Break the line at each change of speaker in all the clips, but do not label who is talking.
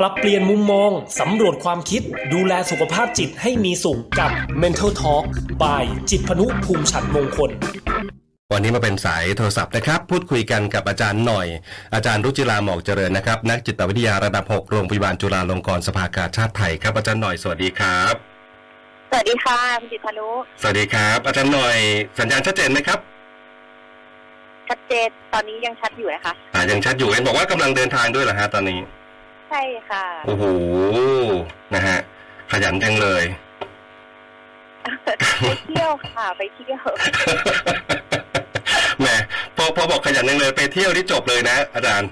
ปรับเปลี่ยนมุมมอง สำรวจความคิด ดูแลสุขภาพจิตให้มีสุขกับ Mental Talk by จิตพนุภูมิฉันมงคล
วันนี้มาเป็นสายโทรศัพท์นะครับ พูดคุยกันกับอาจารย์หน่อย อาจารย์รุจิราหมอกเจริญนะครับ นักจิตวิทยาระดับ 6 โรงพยาบาลจุฬาลงกรณ์สภากาชาติไทยครับ อาจารย์หน่อยสวัสดีครับ
สวัสดีค่ะคุณจิตพนุ
สวัสดีครับ อาจารย์หน่อย สัญญาณชัดเจนไหมครับ
ชัดเจนตอนนี้ยังชัดอยู่นะคะ
อ่ายังชัดอยู่เห็นบอกว่ากำลังเดินทางด้วยเหรอฮะตอนนี้
ใช่ค่ะ
โอ้โหนะฮะขยันจังเลย
ไปเที่ยวค่ะไปเที่ยว
แหมพอพอบอกขยันจังเลยไปเที่ยวที่จบเลยนะ อาจารย์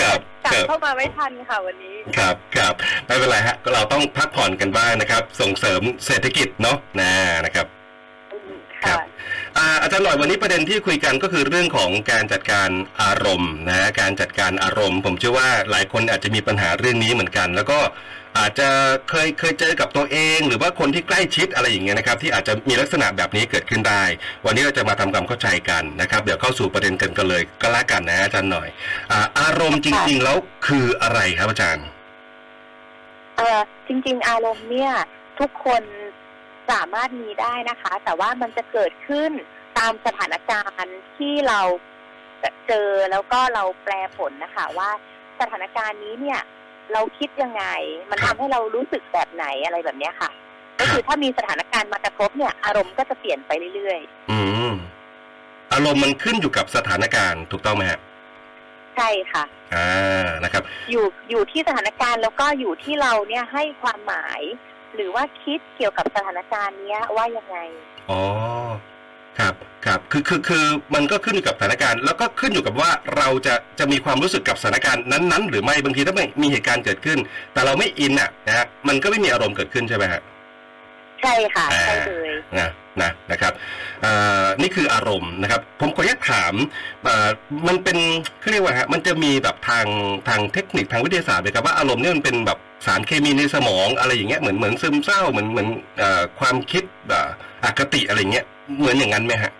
ครับ
กลับ
ครับ
เข้ามาไม่ทันค่ะวันนี้
ครับครับไม่เป็นไรฮะก็เราต้องพักผ่อนกันบ้างนะครับ ส่งเสริมเศรษฐกิจเนาะนะ จารย์หน่อยวันนี้ประเด็นที่คุยกันก็คือเรื่องของการจัดการอารมณ์นะการจัดการอารมณ์ ผมเชื่อว่าหลายคนอาจจะมีปัญหาเรื่องนี้เหมือนกัน แล้วก็อาจจะเคยเคยเจอกับตัวเอง หรือว่าคนที่ใกล้ชิดอะไรอย่างเงี้ยนะครับ ที่อาจจะมีลักษณะแบบนี้เกิดขึ้นได้ วันนี้เราจะมาทำความเข้าใจกันนะครับเดี๋ยวเข้าสู่ประเด็นกันกันเลยก็แล้วกันนะอาจารย์หน่อยอาอารมณ์จริง ๆ แล้วคืออะไรครับอาจารย์
เออจริง ๆ อารมณ์เนี่ยทุกคนสามารถมีได้นะคะ แต่ว่ามันจะเกิดขึ้น ตามสถานการณ์ที่เราเจอแล้วก็เราแปลผลนะคะว่าสถานการณ์นี้เนี่ย เราคิดยังไง มัน
ครั
ทำ
บ
ให้เรารู้สึกแบบไหนอะไรแบบเนี้ยค่ะ ก็คือถ้ามีสถานการณ์มากระทบเนี่ย อารมณ์ก็จะเปลี่ยนไปเรื่อย
อืมอารมณ์มันขึ้นอยู่กับสถานการณ์ถูกต้องไหมฮะ
ๆใช่ค่ะ
อ่านะครับ
อยู่อยู่ที่สถานการณ์แล้วก็อยู่ที่เราเนี่ยให้ความหมาย หรือว่าคิดเกี่ยวกับสถานการณ์เนี้ยว่ายังไง
อ๋อ ครับครับคือคือคือมันก็ขึ้นอยู่กับสถานการณ์ แล้วก็ขึ้นอยู่กับว่าเราจะจะมีความรู้สึกกับสถานการณ์นั้น ๆ หรือไม่บางทีถ้าไม่มีเหตุการณ์เกิดขึ้น แต่เราไม่อินอะนะฮะมันก็ไม่มีอารมณ์เกิดขึ้นใช่ไหมฮะ
ใช่ค่ะ
อ่า
ใช่เลย
นะนะนะครับเอ่อนี่คืออารมณ์นะครับ ผมขออนุญาตถามเอ่อมันเป็นเขาเรียกว่าฮะมันจะมีแบบทางทางเทคนิคทางวิทยาศาสตร์ไหมครับว่าอารมณ์เนี่ยมันเป็นแบบสารเคมีในสมองอะไรอย่างเงี้ยเหมือนเหมือนซึมเศร้าเหมือนเหมือนเอ่อความคิดแบบอคติอะไรอย่างเงี้ยเหมือนอย่างนั้นไหมฮะ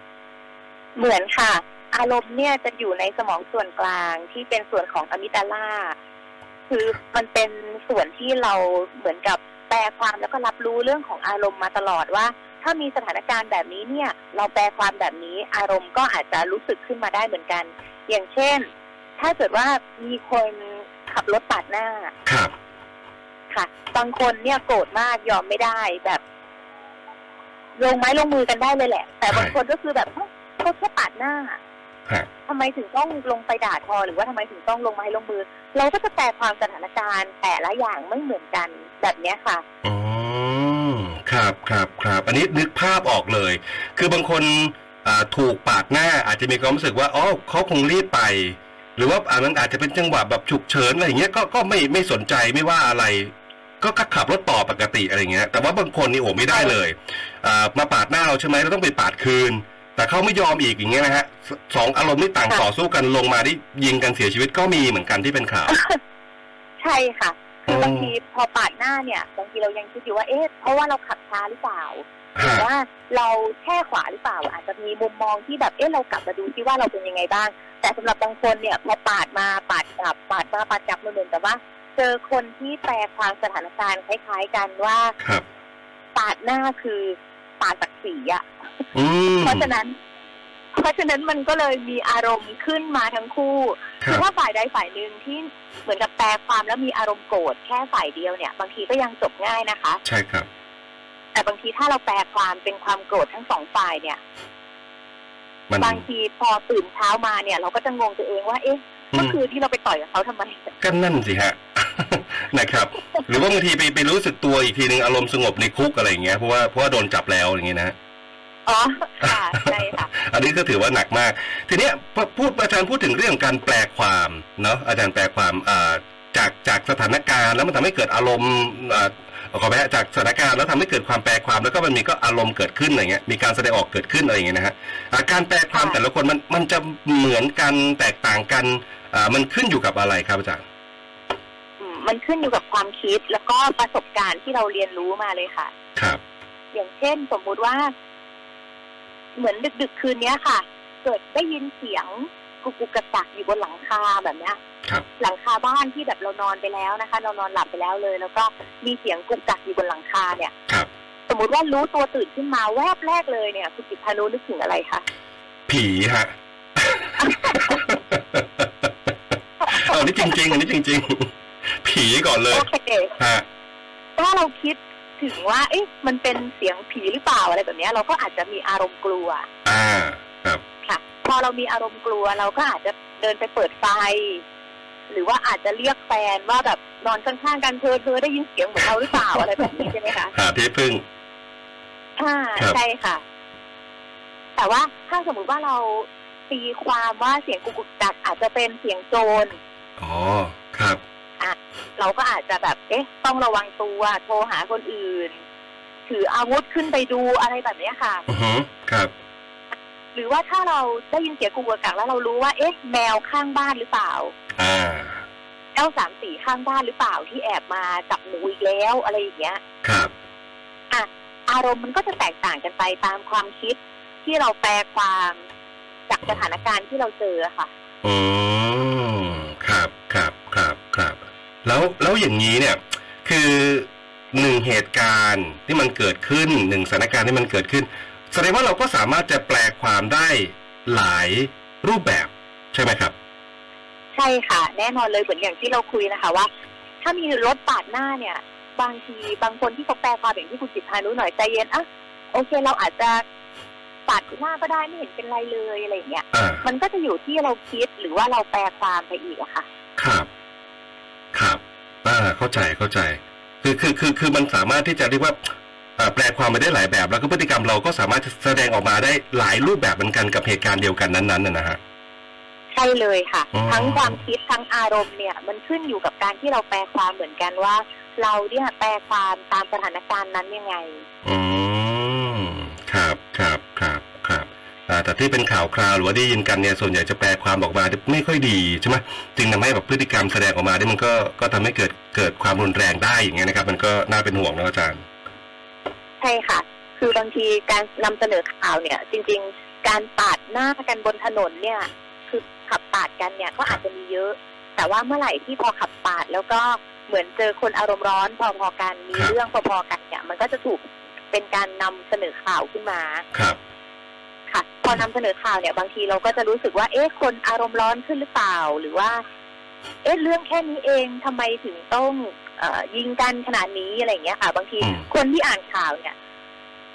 เหมือนค่ะ อารมณ์เนี่ยจะอยู่ในสมองส่วนกลางที่เป็นส่วนของอะมิกดาล่า คือมันเป็นส่วนที่เราเหมือนกับแปลความแล้วก็รับรู้เรื่องของอารมณ์มาตลอดว่า ถ้ามีสถานการณ์แบบนี้เนี่ย เราแปลความแบบนี้อารมณ์ก็อาจจะรู้สึกขึ้นมาได้เหมือนกัน อย่างเช่น ถ้าเกิดว่ามีคนขับรถปาดหน้า
ครับ
ค่ะ บางคนเนี่ยโกรธมากยอมไม่ได้แบบลงไม้ลงมือกันได้เลยแหละ แต่บางคนก็คือแบบ เฮ้ยเขาแค่ปาดหน้า
ฮะ
ทำไมถึงต้องลงไปด่าทอหรือว่าทำไมถึงต้องลงไม้ลงมือ เราก็จะแปลความสถานการณ์แต่ละอย่างไม่เหมือนกันแบบเนี้ยค่ะ
อ๋อครับครับครับอันนี้นึกภาพออกเลย คือบางคนอ่าถูกปาดหน้าอาจจะมีความรู้สึกว่าอ๋อเขาคงรีบไป หรือว่าอันนั้นอาจจะเป็นจังหวะแบบฉุกเฉินอะไรอย่างเงี้ยก็ก็ไม่ไม่สนใจไม่ว่าอะไร ก็ก็ขับรถต่อปกติอะไรเงี้ย แต่ว่าบางคนนี่โอ้ไม่ได้เลยอ่ามาปาดหน้าเราใช่ไหมเราต้องไปปาดคืน แต่เขาไม่ยอมอีกอย่างเงี้ยนะฮะสสองอารมณ์นี่ต่าง
ค่ะ
ต่อสู้กันลงมาที่ยิงกันเสียชีวิตก็มีเหมือนกันที่เป็นข่าว
ใช่ค่ะ คือ
อ
บางทีพอปาดหน้าเนี่ยบางทีเรายังคิดอยู่ว่าเอ๊ะเพราะว่าเราขับช้าหรือเปล่าหรือ
ฮะ
ว่าเราแช่ขวาหรือเปล่าอาจจะมีมุมมองที่แบบเอ๊ะเรากลับมาดูที่ว่าเราเป็นยังไงบ้าง แต่สำหรับบางคนเนี่ยพอปาดมาปาดกลับปาดมาปาดกลับมันเหมือนกับว่า เจอคนที่แปลความสถานการณ์คล้าย ๆ กันว่า
ครับ
ปาดหน้าคือปาดศักดิ์ศรีอะ
อืม
เพราะฉะนั้น เพราะฉะนั้นมันก็เลยมีอารมณ์ขึ้นมาทั้งคู่
ค
คื
รั
อบว่าฝ่ายใดฝ่ายหนึ่งที่เหมือนกับแปลความแล้วมีอารมณ์โกรธแค่ฝ่ายเดียวเนี่ย บางทีก็ยังจบง่ายนะคะ
ใช่ครับ
แต่บางทีถ้าเราแปลความเป็นความโกรธทั้งสองฝ่ายเนี่ย
มัน
บางทีพอตื่นเช้ามาเนี่ย เราก็จะงงตัวเองว่าเอ๊ะ
อื
เมื่อ
ม
คืนที่เราไปต่อยกับเขาทำไม
ก็นั่นสิฮะนะครับ หรือว่าบางทีไปไปรู้สึกตัวอีกทีหนึ่งอารมณ์สงบในคุกอะไรอย่างเงี้ยเพราะว่าเพราะว่าโดนจับแล้วอย่างเงี้ยนะ
อ๋อค่ะใช่ค่ะ
อันนี้ก็ถือว่าหนักมาก ทีเนี้ยพอพูดอาจารย์พูดถึงเรื่องการแปลความเนาะอาจารย์แปลความอ่าจากจากสถานการณ์แล้วมันทำให้เกิดอารมณ์อ่าขอไปฮะจากสถานการณ์แล้วทำให้เกิดความแปลความแล้วก็มันมีก็อารมณ์เกิดขึ้นอะไรเงี้ยมีการแสดงออกเกิดขึ้นอะไรอย่างเงี้ยนะฮะอ่าการแปลความ
ค่ะ
แต่ละคนมันมันจะเหมือนกันแตกต่างกันอ่ามันขึ้นอยู่กับอะไรครับอาจารย์
อืมมันขึ้นอยู่กับความคิดแล้วก็ประสบการณ์ที่เราเรียนรู้มาเลยค่ะ
ครับ
อย่างเช่นสมมุติว่า เหมือนดึก ๆ คืนเนี้ยค่ะ เกิดได้ยินเสียงกุกกุกกักกักอยู่บนหลังคาแบบเนี้ย
ครับ
หลังคาบ้านที่แบบเรานอนไปแล้วนะคะ เรานอนหลับไปแล้วเลย แล้วก็มีเสียงกุกกักอยู่บนหลังคาเนี่ย
ครับ
สมมติว่ารู้ตัวตื่นขึ้นมาแวบแรกเลยเนี่ยคุณจิตพานุนึกถึงอะไรคะ
ผีฮะอันนี้จริงๆอันนี้จริง ๆ ผีก่อนเลย
โอเค
ฮะ
ถ้าเราคิด ถึงว่า เอ๊ะมันเป็นเสียงผีหรือเปล่าอะไรแบบเนี้ยเราก็อาจจะมีอารมณ์กลัว
อ่าครับ
ค่ะ พอเรามีอารมณ์กลัวเราก็อาจจะเดินไปเปิดไฟ หรือว่าอาจจะเรียกแฟนว่าแบบนอนข้างๆกันเธอเธอได้ยินเสียงเหมือนเราหรือเปล่าอะไรแบบนี้ใช่ไหมคะ
หาที่พึ่ง
อ่า
ครับ
ใช่ค่ะ แต่ว่าถ้าสมมุติว่าเราตีความว่าเสียงกุกกุกกักอาจจะเป็นเสียงโจร
อ๋อครับ
เราก็อาจจะแบบเอ๊ะ ต้องระวังตัวโทรหาคนอื่น ถืออาวุธขึ้นไปดูอะไรแบบเนี้ยค่ะ
อือฮึครับ
หรือว่าถ้าเราได้ยินเสียงกุกกุกกักแล้วเรารู้ว่าเอ๊ะแมวข้างบ้านหรือเปล่า
อ่า
เจ้าสามสี่ข้างบ้านหรือเปล่าที่แอบมาจับหนูอีกแล้วอะไรอย่างเงี้ย
ครับ
อารมณ์มันก็จะแตกต่างกันไปตามความคิดที่เราแปลความจากสถานการณ์ที่เราเจออะค่ะ
อืม แล้วแล้วอย่างนี้เนี่ย คือหนึ่งเหตุการณ์ที่มันเกิดขึ้นหนึ่งสถานการณ์ที่มันเกิดขึ้นแสดงว่าเราก็สามารถจะแปลความได้หลายรูปแบบใช่ไหมครับ
ใช่ค่ะ แน่นอนเลยเหมือนอย่างที่เราคุยนะคะว่า ถ้ามีรถปาดหน้าเนี่ย บางทีบางคนที่เขาแปลความอย่างที่คุณจิตพานุหน่อยใจเย็นอะโอเค เราอาจจะปาดหน้าก็ได้ไม่เห็นเป็นไรเลยอะไรอย่างเงี้ย
อ่า
มันก็จะอยู่ที่เราคิดหรือว่าเราแปลความไปอีกอะค่ะ
ครับ ครับอ่าเข้าใจเข้าใจ คือคือคือคือมันสามารถที่จะเรียกว่าอ่าแปลความไปได้หลายแบบ แล้วก็พฤติกรรมเราก็สามารถจะแสดงออกมาได้หลายรูปแบบเหมือนกันกับเหตุการณ์เดียวกันนั้นๆนะนะฮะ
ใช่เลยค่ะ
อ๋อ
ทั้งความคิดทั้งอารมณ์เนี่ย มันขึ้นอยู่กับการที่เราแปลความเหมือนกันว่า เราเนี่ยแปลความตามสถานการณ์นั้นยังไง
อืม แต่ที่เป็นข่าวคราวหรือว่าได้ยินกันเนี่ยส่วนใหญ่จะแปลความออกมาไม่ค่อยดีใช่ไหมจึงทำให้แบบพฤติกรรมแสดงออกมาเนี่ยมันก็ก็ทำให้เกิดเกิดความรุนแรงได้อย่างเงี้ยนะครับ มันก็น่าเป็นห่วงนะอาจารย์
ใช่ค่ะ คือบางทีการนำเสนอข่าวเนี่ย จริง ๆ การปาดหน้ากันบนถนนเนี่ย คือขับปาดกันเนี่ยก็อาจจะมีเยอะ แต่ว่าเมื่อไหร่ที่พอขับปาดแล้วก็เหมือนเจอคนอารมณ์ร้อนพอๆกันมี
ครับ
เรื่องพอๆกันเนี่ย มันก็จะถูกเป็นการนำเสนอข่าวขึ้นมา
ครับ
ค่ะพ อนำเสนอข่าวเนี่ยบางทีเราก็จะรู้สึกว่าเอ๊ะคนอารมณ์ร้อนขึ้นหรือเปล่าหรือว่า เอ๊ะเรื่องแค่นี้เองทำไมถึงต้องเออยิงกันขนาดนี้อะไรอย่างเงี้ยค่ะ บางที
อืม
คนที่อ่านข่าวเนี่ย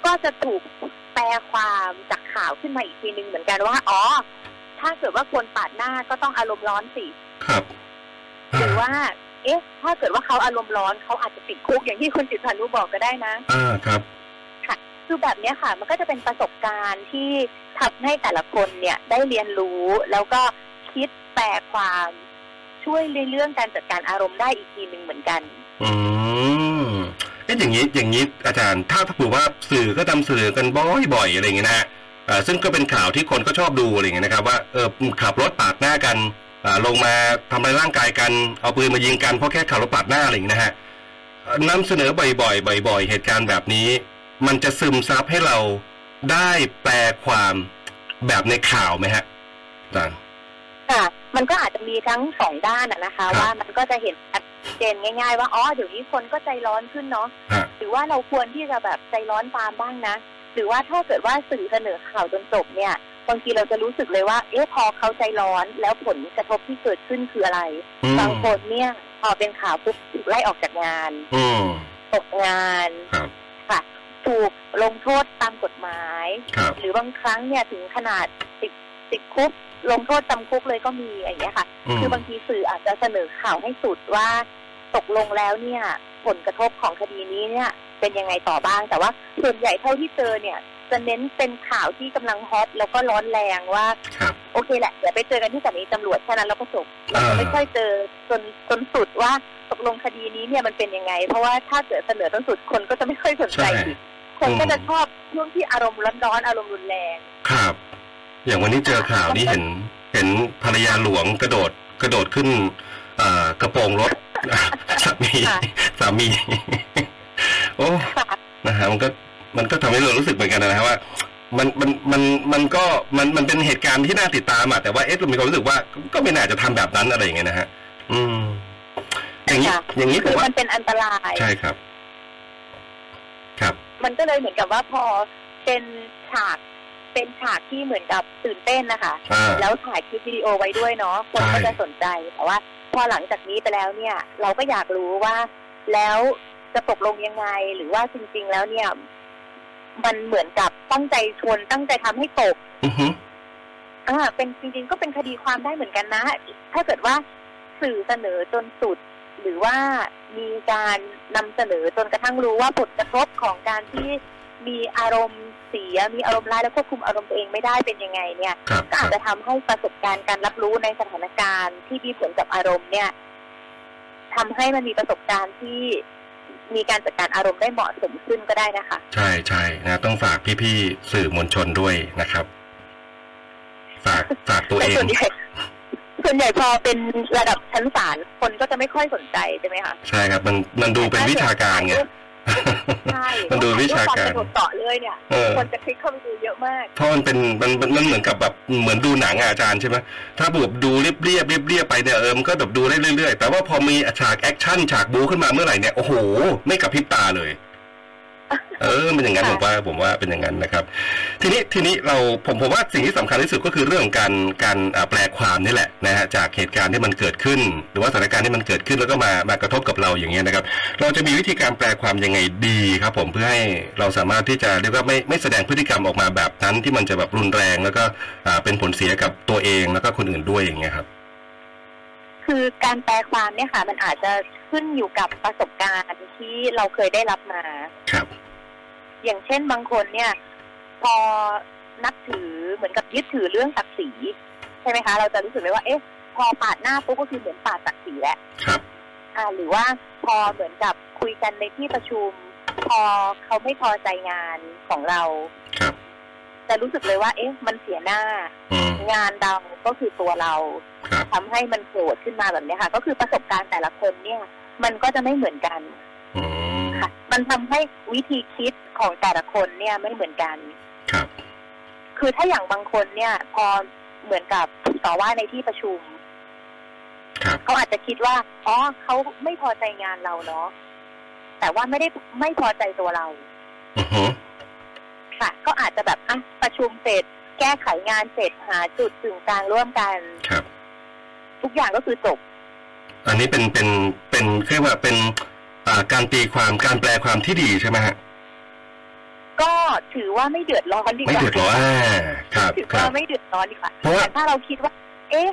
ก็จะถูกแปลความจากข่าวขึ้นมาอีกทีนึงเหมือนกันว่าอ๋อ ถ้าเกิดว่าคนปาดหน้าก็ต้องอารมณ์ร้อนสิ
ครับ
หรือว่า เอ๊ะ ถ้าเกิดว่าเขาอารมณ์ร้อนเขาอาจจะติดคุกอย่างที่คุณจิตพันธ์รู้บอกก็ได้นะ
อ่าครับ
คือแบบนี้ค่ะ มันก็จะเป็นประสบการณ์ที่ทำให้แต่ละคนเนี่ยได้เรียนรู้แล้วก็คิดแปลความช่วยในเรื่องการจัดการอารมณ์ได้อีกทีหนึ่งเหมือนกัน
อืมเอ๊ะอย่างนี้อย่างนี้อาจารย์ ถ้าถ้าถือว่าสื่อก็ทำสื่อกันบ่อยๆอะไรอย่างเงี้ยนะฮะอ่าซึ่งก็เป็นข่าวที่คนก็ชอบดูอะไรอย่างเงี้ยนะครับ ว่าเออขับรถปาดหน้ากันอ่าลงมาทำลายร่างกายกันเอาปืนมายิงกันเพราะแค่ขับรถปาดหน้าอะไรอย่างเงี้ยนะฮะนำเสนอบ่อยๆบ่อย ๆ เหตุการณ์แบบนี้ มันจะซึมซับให้เราได้แปลความแบบในข่าวไหมฮะอาจารย์
ค่ะ มันก็อาจจะมีทั้งสองด้านอะนะคะ
ครับ
ว่ามันก็จะเห็นชัดเจนง่าย ๆ ว่าอ๋อเดี๋ยวนี้คนก็ใจร้อนขึ้นเนาะ
ฮะ
หรือว่าเราควรที่จะแบบใจร้อนตามบ้างนะ หรือว่าถ้าเกิดว่าสื่อเสนอข่าวจนจบเนี่ยบางทีเราจะรู้สึกเลยว่า เอ๊ะพอเขาใจร้อนแล้วผลกระทบที่เกิดขึ้นคืออะไร
อืม
บางคนเนี่ยพอเป็นข่าวปุ๊บถูกไล่ออกจากงาน
อืม
ตกงาน
ครับ
ค่ะ ถูกลงโทษตามกฎหมาย
ครับ
หรือบางครั้งเนี่ยถึงขนาดติดติดคุกลงโทษจำคุกเลยก็มีอย่างเงี้ยค่ะ
อืม
คือบางทีสื่ออาจจะเสนอข่าวให้สุดว่าตกลงแล้วเนี่ย ผลกระทบของคดีนี้เนี่ย เป็นยังไงต่อบ้าง แต่ว่าส่วนใหญ่เท่าที่เจอเนี่ยจะเน้นเป็นข่าวที่กำลังฮอตแล้วก็ร้อนแรงว่า
ครับ
โอเคแหละเดี๋ยวไปเจอกันที่สถานีตำรวจแค่นั้นแล้วก็จบเรา
อ่า
จะไม่ค่อยเจอจนจนสุดว่าตกลงคดีนี้เนี่ยมันเป็นยังไง เพราะว่าถ้าเกิดเสนอจนสุดคนก็จะไม่ค่อยสนใจ
ใช่
อีก คนก็จะชอบช่วงที่อารมณ์ร้อนๆอารมณ์รุนแรง
ครับ อย่างวันนี้เจอข่าวนี้เห็น เห็นภรรยาหลวงกระโดดกระโดดขึ้นเอ่อกระโปรงรถสามี
ค่ะ
สามี โอ้
ค่ะ
นะฮะมันก็มันก็ทำให้เรารู้สึกเหมือนกันนะฮะว่ามันมันมันมันก็มันมันเป็นเหตุการณ์ที่น่าติดตามอะแต่ว่าเอ๊ะเรามีความรู้สึกว่าก็ไม่น่าจะทำแบบนั้นอะไรอย่างเงี้ยนะฮะ อืม อย่างนี้
ค่ะ
อย่างนี้ผ
คื
ม
อ
ว่า
มันเป็นอันตราย
ใช่ครับ ครับ
มันก็เลยเหมือนกับว่าพอเป็นฉากเป็นฉากที่เหมือนกับตื่นเต้นนะคะ
อ่า
แล้วถ่ายคลิปวิดีโอไว้ด้วยเนาะคนก็
ใช่
จะสนใจแต่ว่า พอหลังจากนี้ไปแล้วเนี่ย เราก็อยากรู้ว่าแล้วจะตกลงยังไงหรือว่าจริง ๆ แล้วเนี่ย มันเหมือนกับตั้งใจชนตั้งใจทำให้ตก
อือฮึ
อ่าเป็นจริงๆ ก็เป็นคดีความได้เหมือนกันนะ ถ้าเกิดว่าสื่อเสนอจนสุด หรือว่า มีการนำเสนอจนกระทั่งรู้ว่าผลกระทบของการที่มีอารมณ์เสียมีอารมณ์ร้ายแล้วควบคุมอารมณ์ตัวเองไม่ได้เป็นยังไงเนี่ย
ครับ
ก็
ค
อา
รั
จ
บ
จะทำให้ประสบการณ์การรับรู้ในสถานการณ์ที่มีผลกับอารมณ์เนี่ยทำให้มันมีประสบการณ์ที่มีการจัดการอารมณ์ได้เหมาะสมขึ้นก็ได้นะคะ
ใช่ใช่นะต้องฝากพี่ๆสื่อมวลชนด้วยนะครับ ฝากฝากตัว
แต่
เอง
ส่วนใหญ่ส่วนใหญ่พอเป็นระดับชั้นศาลคนก็จะไม่ค่อยสนใจใช่ไหมคะ
ใช่ครับ มันมันดูเป็นวิชาการไง
ใช่
มันดูวิชาการ
เพะว่ถ่ยรูปตอนกระโดดเกาะเลยเนี่ย
เออ
คนจะคลิกเข้าไปดูเยอะมาก
เพราะมันเป็นมันมันมันเหมือนกับแบบเหมือนดูหนังอะอาจารย์ใช่ไหมถ้าแบบดูเรียบเรียบเรียบเรียบไปเนี่ยเออมันก็แบบดูได้เรื่อยๆ แต่ว่าพอมีฉากแอคชั่นฉากบูขึ้นมาเมื่อไหร่เนี่ยโอ้โห ไม่กระพริบตาเลย เออมันอย่างนั้นผมว่าผมว่าเป็นอย่างนั้นนะครับ ทีนี้ทีนี้เราผมผมว่าสิ่งที่สำคัญที่สุดก็คือเรื่องของการการอ่าแปลความนี่แหละนะฮะจากเหตุการณ์ที่มันเกิดขึ้น หรือว่าสถานการณ์ที่มันเกิดขึ้นแล้วก็มามากระทบกับเราอย่างเงี้ยนะครับ เราจะมีวิธีการแปลความยังไงดีครับ ผมเพื่อให้เราสามารถที่จะเรียกว่าไม่ไม่แสดงพฤติกรรมออกมาแบบนั้นที่มันจะแบบรุนแรง แล้วก็อ่าเป็นผลเสียกับตัวเองแล้วก็คนอื่นด้วยอย่างเงี้ยครับ
คือการแปลความเนี่ยค่ะ มันอาจจะขึ้นอยู่กับประสบการณ์ที่เราเคยได้รับมา
ครับ
อย่างเช่นบางคนเนี่ย พอนับถือเหมือนกับยึดถือเรื่องศักดิ์ศรีใช่ไหมคะ เราจะรู้สึกเลยว่า เอ๊ะ พอปาดหน้าปุ๊บก็คือเหมือนปาดศักดิ์ศรีแล้ว
ครับ
อ่า หรือว่าพอเหมือนกับคุยกันในที่ประชุม พอเขาไม่พอใจงานของเรา
ครับ
จะรู้สึกเลยว่า เอ๊ะ มันเสียหน้า
อืม
งานเราก็คือตัวเรา
ครับ
ทำให้มันโกรธขึ้นมาแบบเนี้ยค่ะ ก็คือประสบการณ์แต่ละคนเนี่ย มันก็จะไม่เหมือนกัน
อืม
ค่ะ มันทำให้วิธีคิดของแต่ละคนเนี่ยไม่เหมือนกัน
ครับ
คือถ้าอย่างบางคนเนี่ย พอเหมือนกับถูกต่อว่าในที่ประชุม
ครับ
เขาอาจจะคิดว่าอ๋อเขาไม่พอใจงานเราเนาะแต่ว่าไม่ได้ไม่พอใจตัวเรา
อือฮึ
ค่ะ ก็อาจจะแบบอะประชุมเสร็จ แก้ไขงานเสร็จหาจุดกึ่งกลางร่วมกัน
ครับ
ทุกอย่างก็คือจบ
อันนี้เป็นเป็นเป็นเรียกว่าเป็นอ่าการตีความการแปลความที่ดีใช่ไหมฮะ
ก็ถือว่าไม่เดือดร้อนดีก
ไม่
ว่า
เดือดร้อนอ่าครับ
ถือ
ครั
ว่า
บ
ไม่เดือดร้อนดีกว่า
เพราะว่า
แต่ถ้าเราคิดว่า เอ๊ะ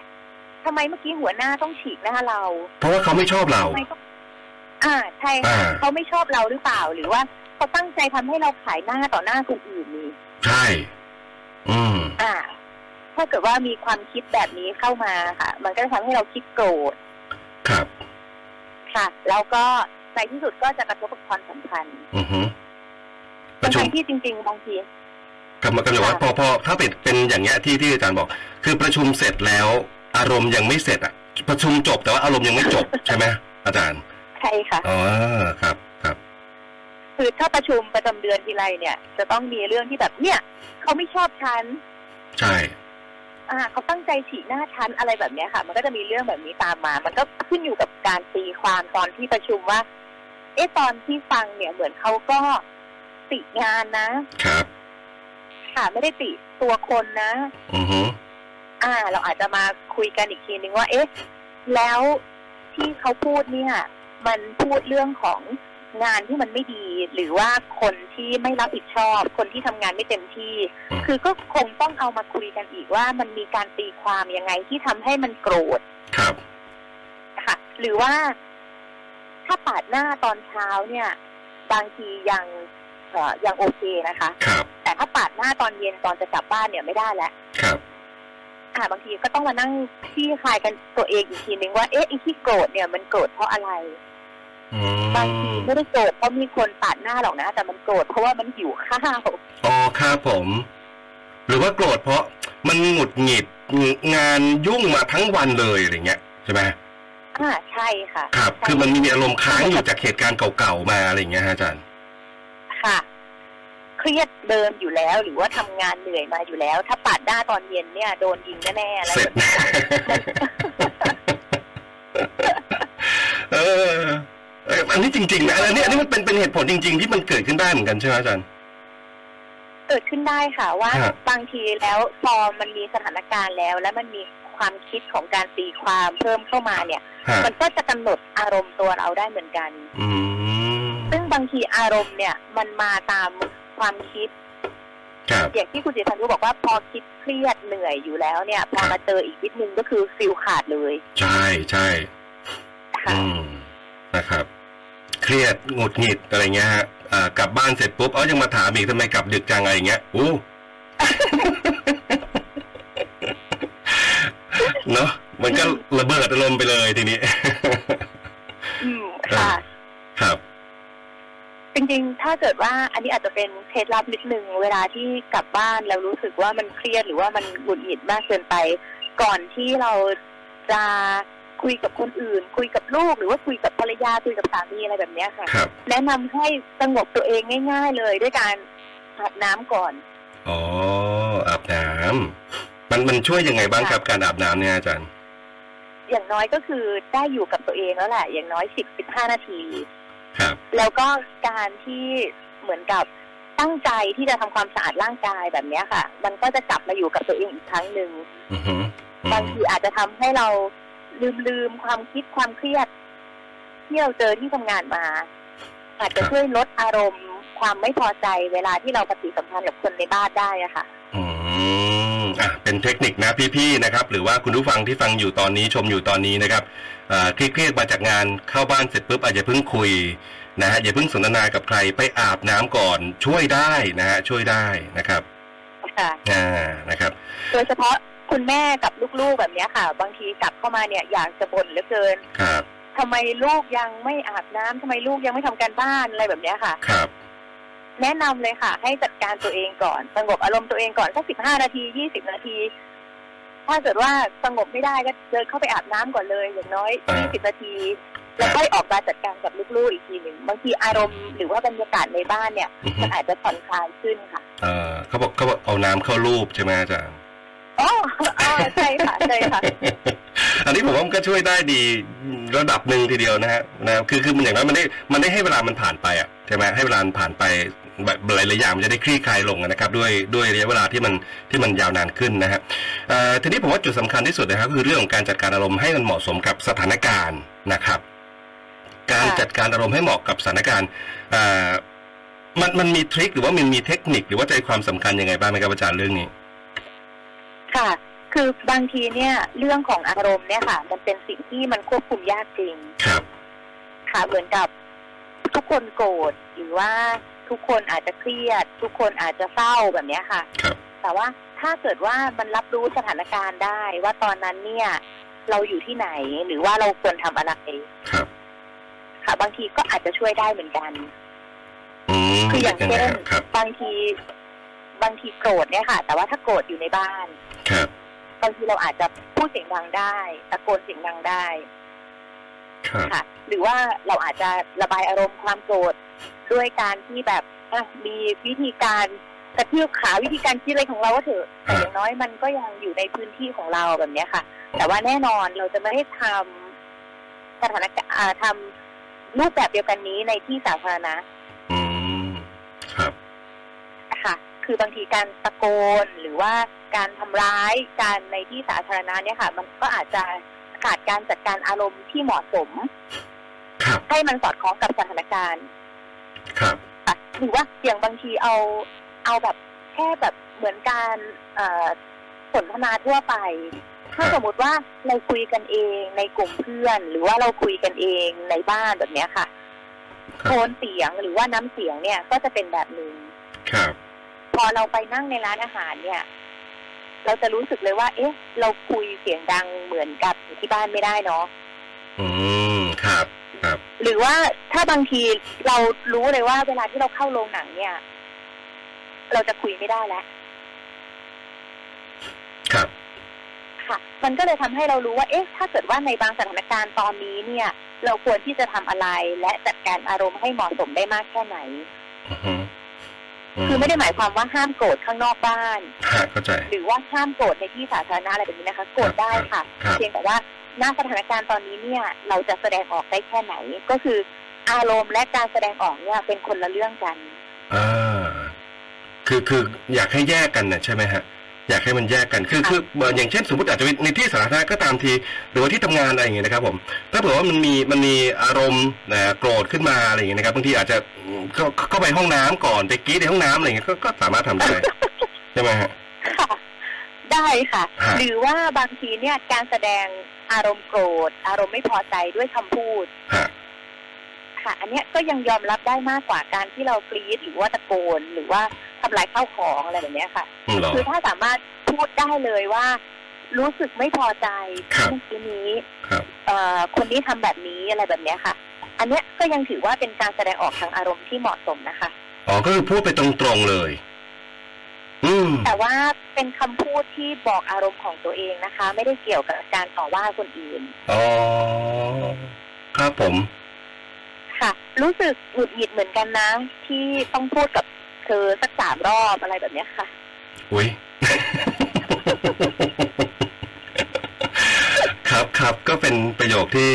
ทำไมเมื่อกี้หัวหน้าต้องฉีกหน้าเรา
เพราะว่าเขาไม่ชอบเรา
ทำไมต้องอ่าใช่ค่ะ
อ่า
เขาไม่ชอบเราหรือเปล่าหรือว่า เขาตั้งใจทำให้เราขายหน้าต่อหน้าคนอื่นนี่
ใช่ อืม
อ่า ถ้าเกิดว่ามีความคิดแบบนี้เข้ามาค่ะ มันก็จะทำให้เราคิดโกรธ
ครับ
ค่ะ แล้วก็ในที่สุดก็จะกระทบกับความสัมพันธ์
อือฮึประชุม
ทั้งๆที่จริง ๆ บางที
กำลังกำลังว่าพอพอถ้าเป็นเป็นอย่างเงี้ยที่ที่อาจารย์บอก คือประชุมเสร็จแล้ว อารมณ์ยังไม่เสร็จอะ ประชุมจบแต่ว่าอารมณ์ยังไม่จบใช่ไหมอาจารย์
ใช่ค่ะ
อ๋อครับ ครับ
คือถ้าประชุมประจำเดือนทีไรเนี่ย จะต้องมีเรื่องที่แบบเนี่ยเขาไม่ชอบฉัน
ใช่
อ่าเขาตั้งใจฉีกหน้าชั้นอะไรแบบเนี้ยค่ะ มันก็จะมีเรื่องแบบนี้ตามมา มันก็ขึ้นอยู่กับการตีความตอนที่ประชุมว่า เอ๊ะตอนที่ฟังเนี่ยเหมือนเขาก็ติงานนะ
ครับ
ค่ะไม่ได้ติตัวคนนะ
อือฮึ
อ่า เราอาจจะมาคุยกันอีกทีนึงว่า เอ๊ะ แล้วที่เขาพูดเนี่ย มันพูดเรื่องของ งานที่มันไม่ดี หรือว่าคนที่ไม่รับผิดชอบ คนที่ทำงานไม่เต็มที่
อืม
คือก็คงต้องเอามาคุยกันอีกว่ามันมีการตีความยังไงที่ทำให้มันโกรธ
ครับ
ค่ะหรือว่าถ้าปาดหน้าตอนเช้าเนี่ย บางทียังเอ่อยังโอเคนะคะ
ครับ
แต่ถ้าปาดหน้าตอนเย็นตอนจะกลับบ้านเนี่ยไม่ได้แล้ว
ครับ
อ่าบางทีก็ต้องมานั่งที่คลายกันตัวเองอีกทีนึงว่าเอ๊ะไอ้ที่โกรธเนี่ยมันโกรธเพราะอะไร
อื
บางที
ม
ไม่ได้โกรธเพราะมีคนปาดหน้าหรอกนะ แต่มันโกรธเพราะว่ามันหิวข้าว
อ๋อครับผม หรือว่าโกรธเพราะมันหงุดหงิดงานยุ่งมาทั้งวันเลยอะไรเงี้ยใช่ไหม
อ่าใช่ค่ะ
ครับ
ใช่
คือมันมีอารมณ์ค้างอยู่จากเหตุการณ์เก่าๆมาอะไรอย่างเงี้ยฮะอาจารย์
ค่ะ เครียดเดินอยู่แล้ว หรือว่าทำงานเหนื่อยมาอยู่แล้ว ถ้าปาดหน้าตอนเย็นเนี่ยโดนยิงแน่ๆอะไร
เสร็
แบ
จ
บนี้
อันนี้จริงๆนะอันนี้อันนี้มันเป็นเป็นเหตุผลจริง ๆ ที่มันเกิดขึ้นได้เหมือนกันใช่ไหมอาจารย์
เกิดขึ้นได้ค่ะว่า
ฮะ
บางทีแล้วพอมันมีสถานการณ์แล้ว และมันมีความคิดของการตีความเพิ่มเข้ามาเนี่ย
ฮะ
มันก็จะกำหนดอารมณ์ตัวเราได้เหมือนกัน
อืม
ซึ่งบางทีอารมณ์เนี่ยมันมาตามความคิด
ครับ
อย่างที่คุณจิพันธ์รู้บอกว่าพอคิดเครียดเหนื่อยอยู่แล้วเนี่ย พอ
ครับ
มาเจออีกนิดนึงก็คือฟิลขาดเลย
ใช่ใช่
ค่ะ
อืมนะครับ เครียดหงุดหงิดอะไรเงี้ยฮะอ่ากลับบ้านเสร็จปุ๊บเอ้ายังมาถามอีกทำไมกลับดึกจังอะไรเงี้ยอู้เนาะมันก็ระเบิดอารมณ์ไปเลยทีนี้
อืมค่ะ
ครับ
จริงๆ ถ้าเกิดว่าอันนี้อาจจะเป็นเคล็ดลับนิดนึงเวลาที่กลับบ้านแล้วรู้สึกว่ามันเครียดหรือว่ามันหงุดหงิดมากเกินไป ก่อนที่เราจะ คุยกับคนอื่น คุยกับลูกหรือว่าคุยกับภรรยาคุยกับสามีอะไรแบบเนี้ยค่ะ
ครับ
แนะนำให้สงบตัวเองง่าย ๆ เลยด้วยการอาบน้ำก่อน
อ๋ออาบน้ำมันมันช่วยยังไงบ้างครับการอาบน้ำเนี่ยอาจารย์
อย่างน้อยก็คือได้อยู่กับตัวเองแล้วแหละอย่างน้อยสิบสิบห้านาที
ครับ
แล้วก็การที่เหมือนกับตั้งใจที่จะทำความสะอาดร่างกายแบบเนี้ยค่ะ มันก็จะกลับมาอยู่กับตัวเองอีกครั้งหนึ่ง
อือฮึอืม
บางทีอาจจะทำให้เรา ลืมลืมความคิดความเครียด ที่เราเจอที่ทำงานมา อาจจะช่วยลดอารมณ์ ความไม่พอใจเวลาที่เราปฏิสัมพันธ์กับคนในบ้านได้อะค่ะ
อืมอะเป็นเทคนิคนะพี่ๆนะครับ หรือว่าคุณผู้ฟังที่ฟังอยู่ตอนนี้ชมอยู่ตอนนี้นะครับอ่าเครียดๆมาจากงานเข้าบ้านเสร็จปุ๊บอาจจะเพิ่งคุยนะฮะอย่าเพิ่งสนทนากับใครไปอาบน้ำก่อนช่วยได้นะฮะช่วยได้นะครับ
ค่ะ
อ่านะครับ
โดยเฉพาะ คุณแม่กับลูกๆแบบเนี้ยค่ะ บางทีกลับเข้ามาเนี่ยอยากจะบ่นเหลือเกิน
ครับ
ทำไมลูกยังไม่อาบน้ำทำไมลูกยังไม่ทำการบ้านอะไรแบบเนี้ยค่ะ
ครับ
แนะนำเลยค่ะ ให้จัดการตัวเองก่อน สงบอารมณ์ตัวเองก่อนสักสิบห้านาทียี่สิบนาที ถ้าเกิดว่าสงบไม่ได้ก็เดินเข้าไปอาบน้ำก่อนเลยอย่างน้อย
อ่า
ยี่สิบนาที แล้วค่อยออกมาจัดการกับลูกๆอีกทีหนึ่งบางทีอารมณ์หรือว่าบรรยากาศในบ้านเนี่ย
อือฮึ
มันอาจจะผ่อนคลายขึ้นค่ะ
เอ่อเขาบอกเขาบอกเอาน้ำเข้ารูปใช่ไหมอาจารย์
อ๋ออ๋อใช่ค่ะใช่ค่ะ
อันนี้ผมว่ามันก็ช่วยได้ดีระดับหนึ่งทีเดียวนะฮะนะคือคือมันอย่างนั้นมันได้มันได้ให้เวลามันผ่านไปอะใช่ไหมให้เวลามันผ่านไปแบบหลายๆอย่างมันจะได้คลี่คลายลงนะครับ ด้วยด้วยระยะเวลาที่มันที่มันยาวนานขึ้นนะฮะเอ่อทีนี้ผมว่าจุดสำคัญที่สุดนะครับคือเรื่องของการจัดการอารมณ์ให้มันเหมาะสมกับสถานการณ์นะครับ การ
ค่ะ
จัดการอารมณ์ให้เหมาะกับสถานการณ์เอ่อมันมันมีทริคหรือว่ามันมีเทคนิค หรือว่าใจความสำคัญยังไงบ้างไหมครับอาจารย์เรื่องนี้
ค่ะ คือบางทีเนี่ยเรื่องของอารมณ์เนี่ยค่ะ มันเป็นสิ่งที่มันควบคุมยากจริง
ครับ
ค่ะเหมือนกับทุกคนโกรธหรือว่าทุกคนอาจจะเครียด ทุกคนอาจจะเศร้าแบบเนี้ยค่ะ
ครับ
แต่ว่าถ้าเกิดว่ามันรับรู้สถานการณ์ได้ ว่าตอนนั้นเนี่ย เราอยู่ที่ไหนหรือว่าเราควรทำอะไร
ครับ
ค่ะ บางทีก็อาจจะช่วยได้เหมือนกัน
อืม
คืออย่าง
ยังไง
เช่น
ครับครับ
บางที บางทีโกรธเนี่ยค่ะ แต่ว่าถ้าโกรธอยู่ในบ้าน
ครับ
บางทีเราอาจจะพูดเสียงดังได้ตะโกนเสียงดังได้
ครับ
ค่ะ หรือว่าเราอาจจะระบายอารมณ์ความโกรธด้วยการที่แบบอะมีวิธีการกระเทือกขาวิธีการคิดอะไรของเราก็เถอะแต่อย่างน้อยมันก็ยังอยู่ในพื้นที่ของเราแบบเนี้ยค่ะ แต่ว่าแน่นอนเราจะไม่ได้ทำสถานการณ์อ่าทำรูปแบบเดียวกันนี้ในที่สาธารณะ
อืม ครับ
ค่ะ คือบางทีการตะโกนหรือว่าการทำร้ายการในที่สาธารณะเนี่ยค่ะ มันก็อาจจะขาดการจัดการอารมณ์ที่เหมาะสม
ครับ
ให้มันสอดคล้องกับสถานการณ์
ครับ
ค่ะหรือว่าอย่างบางทีเอาเอาแบบแค่แบบเหมือนการเอ่อสนทนาทั่วไป ถ้า
ครับ
สมมติว่าเราคุยกันเองในกลุ่มเพื่อน หรือว่าเราคุยกันเองในบ้านแบบเนี้ยค่ะ
ครั
โท
บ
นเสียงหรือว่าน้ำเสียงเนี่ยก็จะเป็นแบบหนึ่ง
ครับ
พอเราไปนั่งในร้านอาหารเนี่ย เราจะรู้สึกเลยว่า เอ๊ะ เราคุยเสียงดังเหมือนกับอยู่ที่บ้านไม่ได้เนาะ
อืมครับครับ
หรือว่าถ้าบางทีเรารู้เลยว่า เวลาที่เราเข้าโรงหนังเนี่ย เราจะคุยไม่ได้แล้ว
ครับ
ค่ะ มันก็เลยทำให้เรารู้ว่า เอ๊ะ ถ้าเกิดว่าในบางสถานการณ์ตอนนี้เนี่ย เราควรที่จะทำอะไรและจัดการอารมณ์ให้เหมาะสมได้มากแค่ไหน
อือฮึ
คือไม่ได้หมายความว่าห้ามโกรธข้างนอกบ้าน
ฮะเข้าใจ
หรือว่าห้ามโกรธในที่สาธารณะอะไรแบบนี้นะคะ โกรธได้ค่ะ
ครับ
เพียงแต่ว่าหน้าสถานการณ์ตอนนี้เนี่ยเราจะแสดงออกได้แค่ไหน ก็คืออารมณ์และการแสดงออกเนี่ยเป็นคนละเรื่องกัน
อ่าคือคืออยากให้แยกกันนะใช่ไหมฮะ อยากให้มันแยกกันคือ
ค่ะ
คือเอ่ออย่างเช่นสมมติอาจจะเป็นในที่สาธารณะก็ตามทีหรือว่าที่ทำงานอะไรอย่างเงี้ยนะครับผมถ้าเผื่อว่ามันมีมันมีอารมณ์นะโกรธขึ้นมาอะไรอย่างเงี้ยนะครับบางทีอาจจะเข้าเข้าไปห้องน้ำก่อนไปกรีดในห้องน้ำอะไรอย่างเงี้ยก็ก็สามารถทำได้ใช่ไหมฮะ
ค่ะได้ค่ะ
ฮะ
หรือว่าบางทีเนี่ยการแสดงอารมณ์โกรธ อารมณ์ไม่พอใจด้วยคำพูด
ฮะ
ค่ะ อันเนี้ยก็ยังยอมรับได้มากกว่าการที่เรากรีดหรือว่าตะโกนหรือว่าทำลายข้าวของอะไรแบบเนี้ยค่ะ
อืมเหรอ
คือถ้าสามารถพูดได้เลยว่า รู้สึกไม่พอใจ
ครับ
เมื่อกี้นี้
ครับ
เอ่อคนนี้ทำแบบนี้อะไรแบบเนี้ยค่ะ อันเนี้ยก็ยังถือว่าเป็นการแสดงออกทางอารมณ์ที่เหมาะสมนะคะ
อ๋อก็คือพูดไปตรงๆเลยอืม
แต่ว่าเป็นคำพูดที่บอกอารมณ์ของตัวเองนะคะ ไม่ได้เกี่ยวกับการต่อว่าคนอื่น
อ๋อ ครับผม
ค่ะ รู้สึกหงุดหงิดเหมือนกันนะ ที่ต้องพูดกับเธอสักสามรอบอะไรแบบเนี้ยค่ะ
อุ้ยครับครับก็เป็นประโยคที่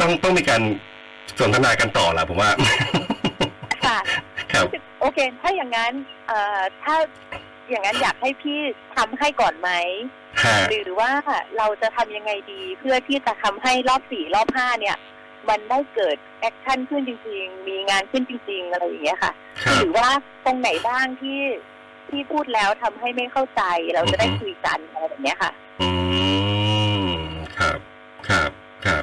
ต้องต้องมีการสนทนากันต่อแหละผมว่า
ค่ะ
ครับ
โอเค ถ้าอย่างนั้น เอ่อถ้าอย่างนั้นอยากให้พี่ทำให้ก่อนไหม
ฮะ
หรือว่าเราจะทำยังไงดี เพื่อที่จะทำให้รอบสี่รอบห้าเนี่ย มันได้เกิดแอคชั่นขึ้นจริง ๆ มีงานขึ้นจริง ๆ อะไรอย่างเงี้ยค่ะ
ครับ
หรือว่าตรงไหนบ้างที่ที่พูดแล้วทำให้ไม่เข้าใจเราจะได้
อือฮึ
คุยกันอะไรแบบเนี้ยค่ะ
อืมครับครับครับ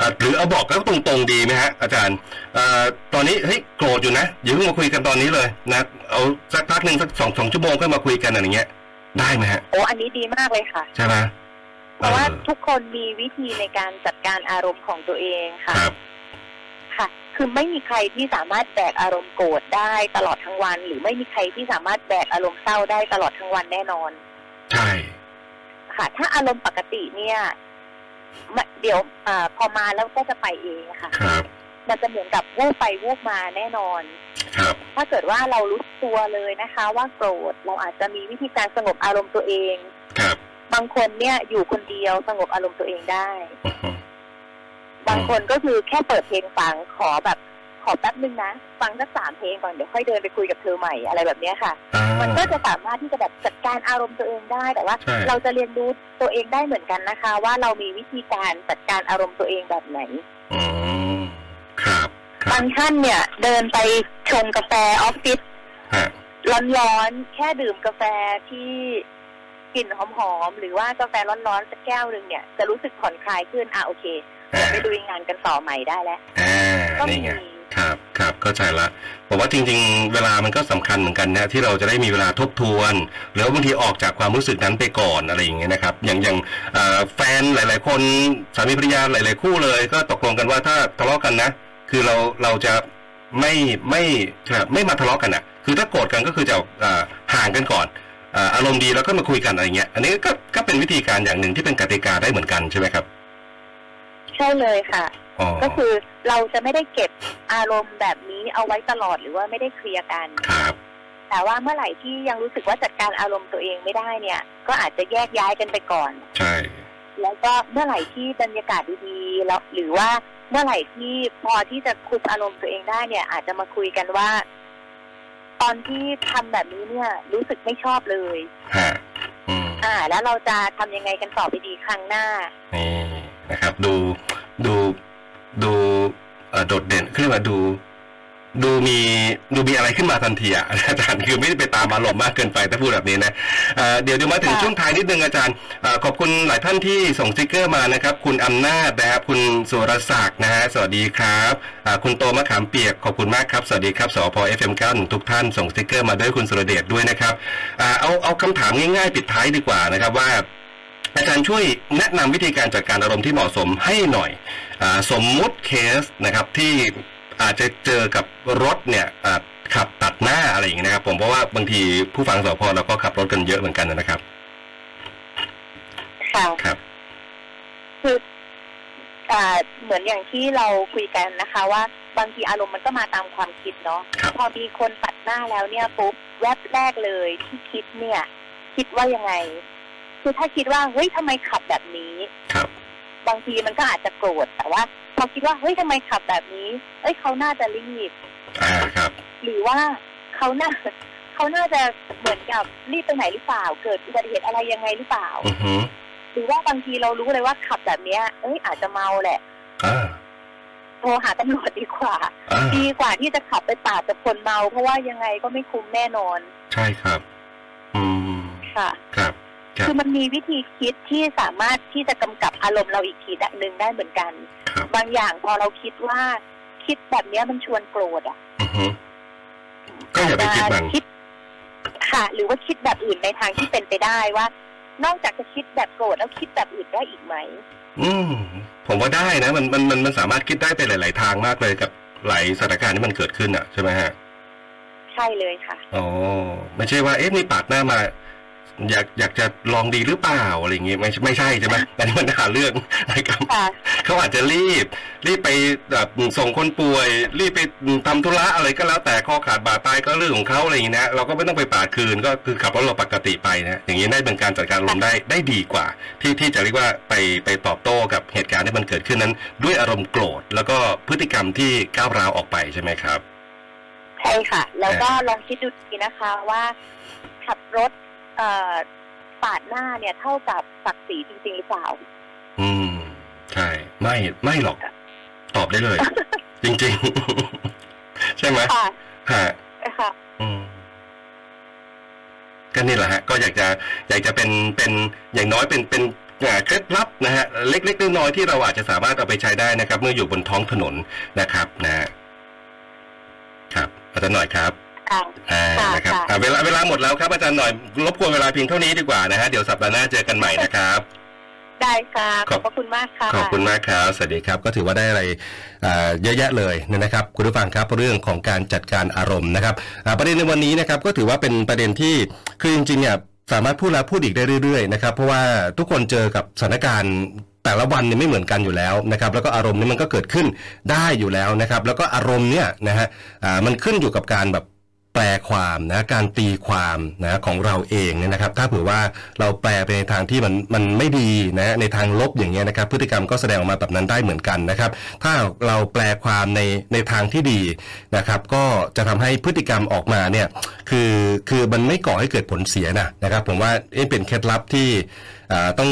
อะหรือเอาบอกก็ตรงๆดีไหมฮะอาจารย์เอ่อตอนนี้เฮ้ยโกรธอยู่นะอย่าเพิ่งมาคุยกันตอนนี้เลยนะเอาสักพักหนึ่งสักสองสองชั่วโมงค่อยมาคุยกันอะไรอย่างเงี้ย ได้ไหมฮะ
โอ้อันนี้ดีมากเลยค่ะ
ใช่ไหม
เพราะว่า
ออ
ทุกคนมีวิธีในการจัดการอารมณ์ของตัวเองค่ะ
ครับ
ค่ะ คือไม่มีใครที่สามารถแบกอารมณ์โกรธได้ตลอดทั้งวัน หรือไม่มีใครที่สามารถแบกอารมณ์เศร้าได้ตลอดทั้งวันแน่นอน
ใช่
ค่ะ ถ้าอารมณ์ปกติเนี่ยมะเดี๋ยวอาพอมาแล้วก็จะไปเองค่ะ
ครับ
มันจะเหมือนกับวูบไปวูบมาแน่นอน
ครับ
ถ้าเกิดว่าเรารู้ตัวเลยนะคะ ว่าโกรธเราอาจจะมีวิธีการสงบอารมณ์ตัวเอง
ครั บ
บางคนเนี่ยอยู่คนเดียวสงบอารมณ์ตัวเองได้
อือฮึ
บางคนก็คือแค่เปิดเพลงฟังขอแบบขอแป๊บนึงนะ ฟังสักสามเพลงก่อนเดี๋ยวค่อยเดินไปคุยกับเธอใหม่อะไรแบบเนี้ยค่ะ
อ่า
มันก็จะสามารถที่จะแบบจัดการอารมณ์ตัวเองได้แต่ว่า
ใช่
เราจะเรียนรู้ตัวเองได้เหมือนกันนะคะ ว่าเรามีวิธีการจัดการอารมณ์ตัวเองแบบไหน
อืมครับครับ
บางท่านเนี่ย เดินไปชงกาแฟออฟฟิศ
ฮะ
ร้อนๆแค่ดื่มกาแฟที่ กลิ่นหอมๆ หรือว่ากาแฟร้อนๆ สักแก้วหนึ่งเนี่ย จะรู้สึกผ่อนคลายขึ้น อะโอเค
อ่า
ไปดูงานกันต่อใหม่ได้แล้ว
อ่า
ก็
นี่
มี
ไงครับครับเข้าใจละผมว่าจริง ๆ เวลามันก็สำคัญเหมือนกันนะที่เราจะได้มีเวลาทบทวน หรือว่าบางทีออกจากความรู้สึกนั้นไปก่อนอะไรอย่างเงี้ยนะครับ อย่างอย่างเอ่อแฟนหลาย ๆ คนสามีภรรยาหลาย ๆ คู่เลย ก็ตกลงกันว่าถ้าทะเลาะกันนะ คือเราเราจะไม่ไม่ครับไม่มาทะเลาะกันอะ คือถ้าโกรธกันก็คือจะเอ่อห่างกันก่อนเอ่ออารมณ์ดีแล้วก็มาคุยกันอะไรเงี้ย อันนี้ก็ก็เป็นวิธีการอย่างหนึ่งที่เป็นกติกาได้เหมือนกันใช่ไหมครับ
ใช่เลยค่ะ
อ๋อ
ก็คือเราจะไม่ได้เก็บอารมณ์แบบนี้เอาไว้ตลอดหรือว่าไม่ได้เคลียร์กัน
ครับ
แต่ว่าเมื่อไหร่ที่ยังรู้สึกว่าจัดการอารมณ์ตัวเองไม่ได้เนี่ย ก็อาจจะแยกย้ายกันไปก่อน
ใช่
แล้วก็เมื่อไหร่ที่บรรยากาศดีๆแล้วหรือว่าเมื่อไหร่ที่พอที่จะคุมอารมณ์ตัวเองได้เนี่ย อาจจะมาคุยกันว่า ตอนที่ทำแบบนี้เนี่ย รู้สึกไม่ชอบเลย
ฮะอืม
อ่า แล้วเราจะทำยังไงกันต่อไปดีครั้งหน้า
นี่นะครับ ดูดูดูเอ่อโดดเด่นขึ้นมาดู ดูมีดูมีอะไรขึ้นมาทันทีอะอาจารย์คือไม่ได้ไปตามอารมณ์มากเกินไปถ้าพูดแบบนี้นะเอ่อเดี๋ยวเดี๋ยวมาถึง
ค่ะ
ช่วงท้ายนิดนึงอาจารย์เอ่อขอบคุณหลายท่านที่ส่งสติกเกอร์มานะครับ คุณอำนาจนะครับคุณสุรศักดิ์นะฮะสวัสดีครับอ่าคุณโตมะขามเปียกขอบคุณมากครับสวัสดีครับสพ FM91 ทุกท่านส่งสติกเกอร์มาด้วยคุณสุรเดชด้วยนะครับอ่าเอาเอาคำถามง่ายๆ ปิดท้ายดีกว่านะครับว่าอาจารย์ช่วยแนะนำวิธีการจัดการอารมณ์ที่เหมาะสมให้หน่อยอาสมมุติเคสนะครับที่ อาจจะเจอกับรถเนี่ยอ่าขับตัดหน้าอะไรอย่างเงี้ยนะครับ ผมเพราะว่าบางทีผู้ฟังสพเราก็ขับรถกันเยอะเหมือนกันนะครับ
ค่ะ
ครับ
คืออ่าเหมือนอย่างที่เราคุยกันนะคะว่าบางทีอารมณ์มันก็มาตามความคิดเนาะ
ครับ
พอมีคนตัดหน้าแล้วเนี่ยปุ๊บแวบแรกเลยที่คิดเนี่ย คิดว่ายังไง คือถ้าคิดว่าเฮ้ยทำไมขับแบบนี้
ครับ
บางทีมันก็อาจจะโกรธแต่ว่าพอ เราคิดว่าเฮ้ยทำไมขับแบบนี้ เอ้ยเขาน่าจะรีบ
อ่าครับ
หรือว่าเขาน่าเขาน่าจะเหมือนกับรีบไปไหนหรือเปล่า เกิดอุบัติเหตุอะไรยังไงหรือเปล่า
อือฮึ
หรือว่าบางทีเรารู้เลยว่าขับแบบเนี้ย เอ้ยอาจจะเมาแหละ
อ่า
โทรหาตำรวจดีกว่า
อ่า
ดีกว่าที่จะขับไปปาดกับคนเมา เพราะว่ายังไงก็ไม่คุ้มแน่นอน
ใช่ครับ อืม
ค่ะ
ครับครับ
คือมันมีวิธีคิดที่สามารถที่จะกำกับอารมณ์เราอีกทีหนึ่งได้เหมือนกัน
ครั บ
บางอย่างพอเราคิดว่า คิดแบบเนี้ยมันชวนโกรธอะ
อือฮึก็อย่าไปคิดมัน
คิดค่ะหรือว่าคิดแบบอื่นในทางที่เป็นไปได้ว่า นอกจากจะคิดแบบโกรธแล้วคิดแบบอื่นได้อีกไหม
อืมผมว่าได้นะมันมันมันมันสามารถคิดได้ไปหลาย ๆ ทางมากเลยกับหลายสถานการณ์ที่มันเกิดขึ้นอะใช่ไหมฮะ
ใช่เลยค่ะ
อ๋อไม่ใช่ว่าเอ๊ะมีปาดหน้ามา อยากอยากจะลองดีหรือเปล่าอะไรอย่างงี้ไม่ไม่ใช่ใช่ไหมอันนี้มันหาเรื่องนะครับ
ค่ะ
เขาอาจจะรีบ รีบไปแบบส่งคนป่วย รีบไปทำธุระอะไรก็แล้วแต่ข้อขาดบาดตายก็เรื่องของเขาอะไรอย่างนี้นะเราก็ไม่ต้องไปปาดคืนก็คือขับรถเราปกติไปนะอย่างนี้ได้เป็นการจัดการอารมณ์ได้ได้ดีกว่า ที่ที่จะเรียกว่าไปไปตอบโต้กับเหตุการณ์ที่มันเกิดขึ้นนั้น ด้วยอารมณ์โกรธ แล้วก็พฤติกรรมที่ก้าวร้าวออกไปใช่ไหมครับ
ใช่ค่ะ แล้วก็ลองคิดดูดีนะคะว่าขับรถเอ่อ ปาดหน้าเนี่ยเท่ากับศักดิ์ศรีจริง ๆ หรือเปล่า
อืม ใช่ ไม่ไม่หรอก ตอบได้เลย จริง ๆ ใช่ไหม
ค่ะ
ฮะ
ค่ะ
อืมก็นี่แหละฮะ ก็อยากจะอยากจะเป็นเป็นอย่างน้อยเป็นเป็นอ่าเคล็ดลับนะฮะเล็กๆน้อยๆที่เราอาจจะสามารถเอาไปใช้ได้นะครับ เมื่ออยู่บนท้องถนนนะครับ นะฮะครับอาจารย์หน่อยครับ
ค่ะ
อ่า
ค่ะ
นะครับ
ค่ะ
อ่าเวลาเวลาหมดแล้วครับอาจารย์หน่อยรบกวนเวลาเพียงเท่านี้ดีกว่านะฮะเดี๋ยวสัปดาห์หน้าเจอกันใหม่นะครับ
ได้ค่ะข
ข
อ
อ
บบพระคุณมากค่ะ
ขอบคุณมากครับสวัสดีครับก็ถือว่าได้อะไรอ่าเยอะแยะเลยนะครับคุณผู้ฟังครับเรื่องของการจัดการอารมณ์นะครับอ่าประเด็นในวันนี้นะครับก็ถือว่าเป็นประเด็นที่คือจริงๆเนี่ยสามารถพูดแล้วพูดอีกได้เรื่อยๆนะครับเพราะว่าทุกคนเจอกับสถานการณ์แต่ละวันเนี่ยไม่เหมือนกันอยู่แล้วนะครับแล้วก็อารมณ์นี่มันก็เกิดขึ้นได้อยู่แล้วนะครับแล้วก็อารมณ์เนี่ยนะฮะอ่ามันขึ้นอยู่กับการแบบ แปลความนะการตีความนะของเราเองเนี่ยนะครับ ถ้าเผื่อว่าเราแปลไปในทางที่มันมันไม่ดีนะในทางลบอย่างเงี้ยนะครับ พฤติกรรมก็แสดงออกมาแบบนั้นได้เหมือนกันนะครับ ถ้าเราแปลความในในทางที่ดีนะครับ ก็จะทำให้พฤติกรรมออกมาเนี่ยคือคือมันไม่ก่อให้เกิดผลเสียนะนะครับ ผมว่าเอ๊ะเป็นเคล็ดลับที่อ่าต้อง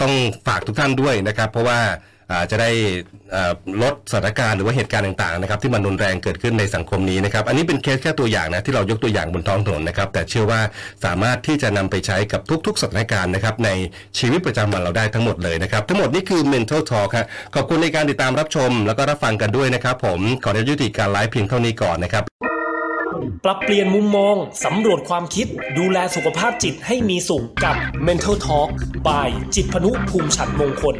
ต้องฝากทุกท่านด้วยนะครับ เพราะว่า จะได้ลดสถานการณ์หรือว่าเหตุการณ์ต่างๆนะครับที่มันรุนแรงเกิดขึ้นในสังคมนี้นะครับอันนี้เป็นเคสแค่ตัวอย่างนะที่เรายกตัวอย่างบนท้องถนนนะครับแต่เชื่อว่าสามารถที่จะนำไปใช้กับทุก ๆ สถานการณ์นะครับในชีวิตประจำวันเราได้ทั้งหมดเลยนะครับทั้งหมดนี่คือ Mental Talk ครับขอบคุณในการติดตามรับชม แล้วก็รับฟังกันด้วยนะครับผมขออนุญาตยุติการไลฟ์เพียงเท่านี้ก่อนนะครับ
ปรับเปลี่ยนมุมมอง สำรวจความคิด ดูแลสุขภาพจิตให้มีสุขกับ Mental Talk by จิตพนุภูมิฉันมงคล